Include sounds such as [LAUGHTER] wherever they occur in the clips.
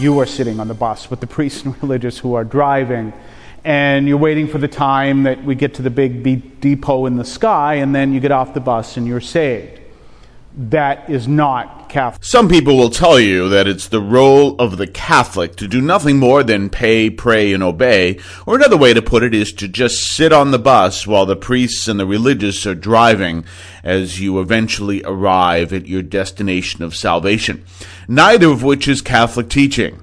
you are sitting on the bus with the priests and [LAUGHS] religious who are driving, and you're waiting for the time that we get to the big depot in the sky, and then you get off the bus and you're saved. That is not Catholic. Some people will tell you that it's the role of the Catholic to do nothing more than pay, pray, and obey, or another way to put it is to just sit on the bus while the priests and the religious are driving as you eventually arrive at your destination of salvation. Neither of which is Catholic teaching.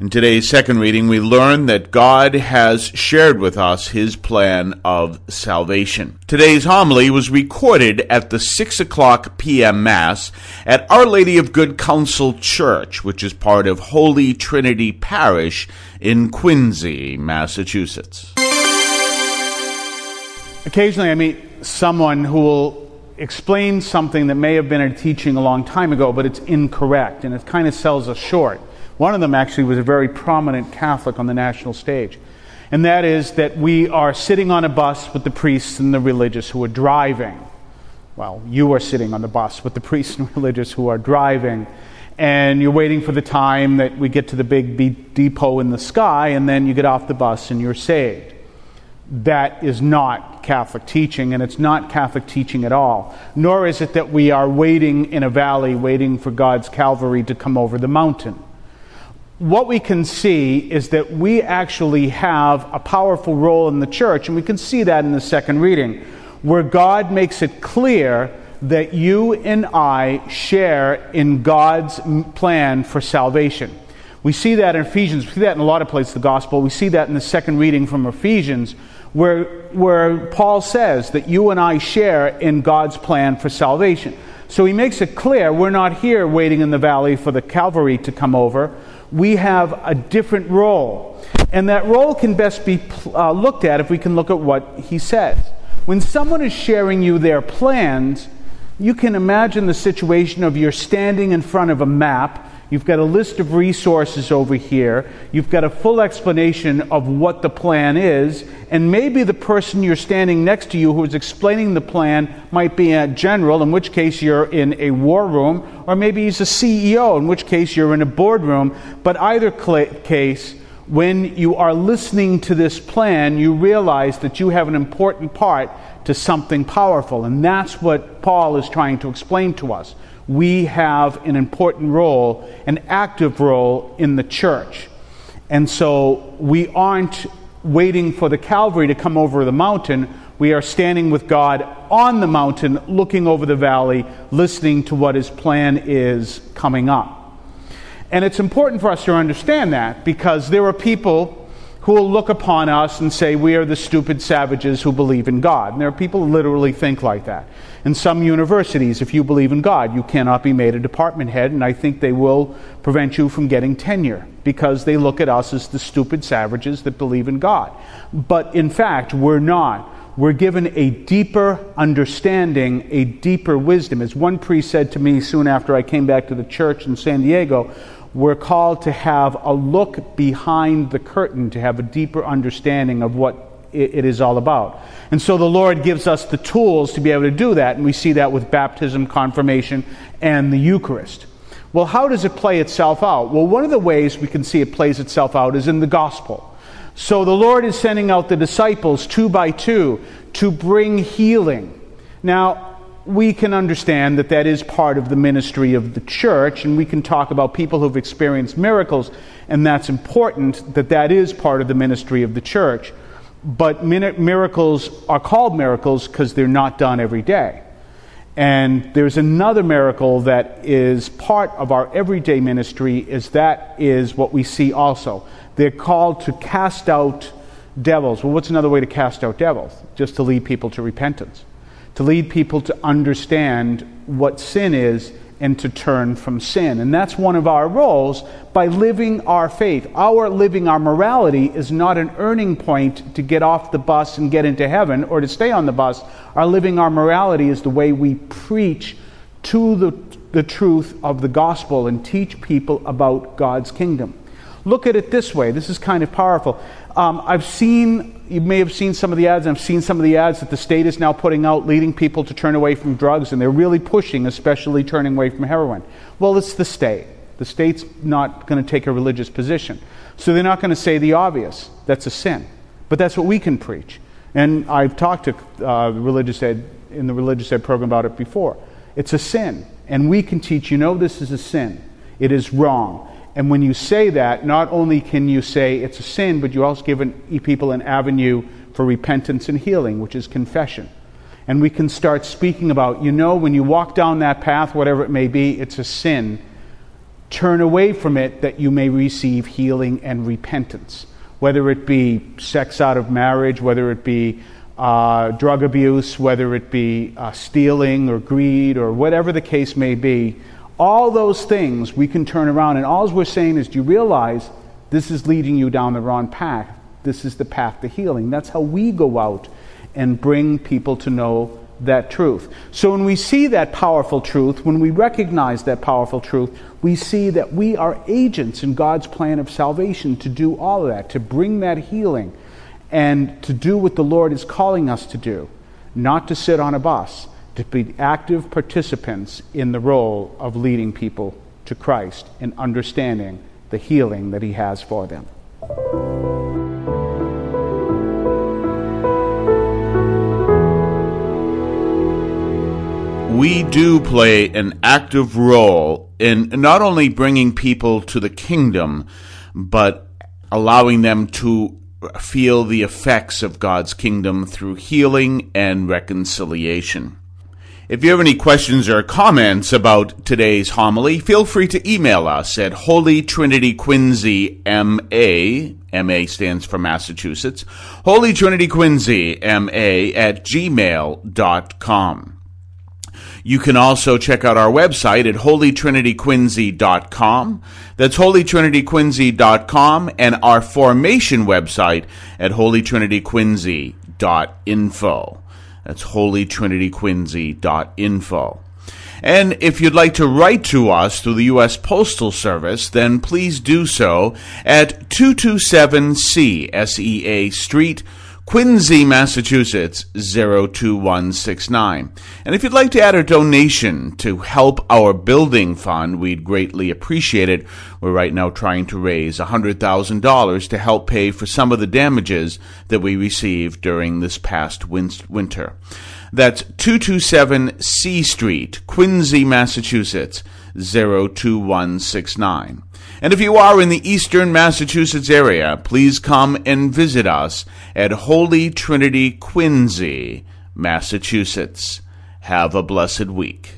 In today's second reading, we learn that God has shared with us his plan of salvation. Today's homily was recorded at the 6 o'clock p.m. Mass at Our Lady of Good Counsel Church, which is part of Holy Trinity Parish in Quincy, Massachusetts. Occasionally, I meet someone who will explain something that may have been a teaching a long time ago, but it's incorrect, and it kind of sells us short. One of them actually was a very prominent Catholic on the national stage. And that is that we are sitting on a bus with the priests and the religious who are driving. Well, you are sitting on the bus with the priests and [LAUGHS] religious who are driving. And you're waiting for the time that we get to the big B- depot in the sky, and then you get off the bus and you're saved. That is not Catholic teaching, and it's not Catholic teaching at all. Nor is it that we are waiting in a valley, waiting for God's Calvary to come over the mountain what we can see is that we actually have a powerful role in the church, and we can see that in the second reading, where God makes it clear that you and I share in God's plan for salvation. We see that in Ephesians, we see that in a lot of places, the gospel. We see that in the second reading from Ephesians, where, where Paul says that you and I share in God's plan for salvation. So he makes it clear we're not here waiting in the valley for the Calvary to come over we have a different role. And that role can best be uh, looked at if we can look at what he says. When someone is sharing you their plans, you can imagine the situation of you're standing in front of a map You've got a list of resources over here. You've got a full explanation of what the plan is. And maybe the person you're standing next to you who is explaining the plan might be a general, in which case you're in a war room, or maybe he's a CEO, in which case you're in a boardroom. But either case, when you are listening to this plan, you realize that you have an important part to something powerful. And that's what Paul is trying to explain to us we have an important role, an active role in the church. And so we aren't waiting for the Calvary to come over the mountain. We are standing with God on the mountain, looking over the valley, listening to what His plan is coming up. And it's important for us to understand that because there are people who will look upon us and say we are the stupid savages who believe in God. And there are people who literally think like that. In some universities, if you believe in God, you cannot be made a department head, and I think they will prevent you from getting tenure because they look at us as the stupid savages that believe in God. But in fact, we're not. We're given a deeper understanding, a deeper wisdom. As one priest said to me soon after I came back to the church in San Diego, we're called to have a look behind the curtain, to have a deeper understanding of what it is all about. And so the Lord gives us the tools to be able to do that, and we see that with baptism, confirmation, and the Eucharist. Well, how does it play itself out? Well, one of the ways we can see it plays itself out is in the gospel. So the Lord is sending out the disciples two by two to bring healing. Now, we can understand that that is part of the ministry of the church, and we can talk about people who've experienced miracles, and that's important that that is part of the ministry of the church. But miracles are called miracles because they're not done every day. And there's another miracle that is part of our everyday ministry, is that is what we see also. They're called to cast out devils. Well, what's another way to cast out devils? Just to lead people to repentance to lead people to understand what sin is and to turn from sin. And that's one of our roles by living our faith. Our living our morality is not an earning point to get off the bus and get into heaven or to stay on the bus. Our living our morality is the way we preach to the, the truth of the gospel and teach people about God's kingdom. Look at it this way. This is kind of powerful. Um, I've seen, you may have seen some of the ads, I've seen some of the ads that the state is now putting out leading people to turn away from drugs, and they're really pushing, especially turning away from heroin. Well, it's the state. The state's not going to take a religious position. So they're not going to say the obvious. That's a sin. But that's what we can preach. And I've talked to uh, religious ed in the religious ed program about it before. It's a sin. And we can teach, you know, this is a sin. It is wrong. And when you say that, not only can you say it's a sin, but you also give an, people an avenue for repentance and healing, which is confession. And we can start speaking about, you know, when you walk down that path, whatever it may be, it's a sin. Turn away from it that you may receive healing and repentance. Whether it be sex out of marriage, whether it be uh, drug abuse, whether it be uh, stealing or greed or whatever the case may be, all those things we can turn around. And all we're saying is, do you realize this is leading you down the wrong path? This is the path to healing. That's how we go out and bring people to know that truth. So when we see that powerful truth, when we recognize that powerful truth, we see that we are agents in God's plan of salvation to do all of that, to bring that healing, and to do what the Lord is calling us to do, not to sit on a bus to be active participants in the role of leading people to Christ and understanding the healing that He has for them. We do play an active role in not only bringing people to the kingdom, but allowing them to feel the effects of God's kingdom through healing and reconciliation. If you have any questions or comments about today's homily, feel free to email us at Holy Trinity Quincy MA, MA stands for Massachusetts, Holy Trinity Quincy MA at gmail.com. You can also check out our website at holytrinityquincy.com. That's holytrinityquincy.com and our formation website at holytrinityquincy.info. That's holytrinityquincy.info. And if you'd like to write to us through the U.S. Postal Service, then please do so at 227C SEA Street, Quincy, Massachusetts 02169. And if you'd like to add a donation to help our building fund, we'd greatly appreciate it. We're right now trying to raise $100,000 to help pay for some of the damages that we received during this past winter. That's 227 Sea Street, Quincy, Massachusetts 02169. And if you are in the eastern Massachusetts area, please come and visit us at Holy Trinity Quincy, Massachusetts. Have a blessed week.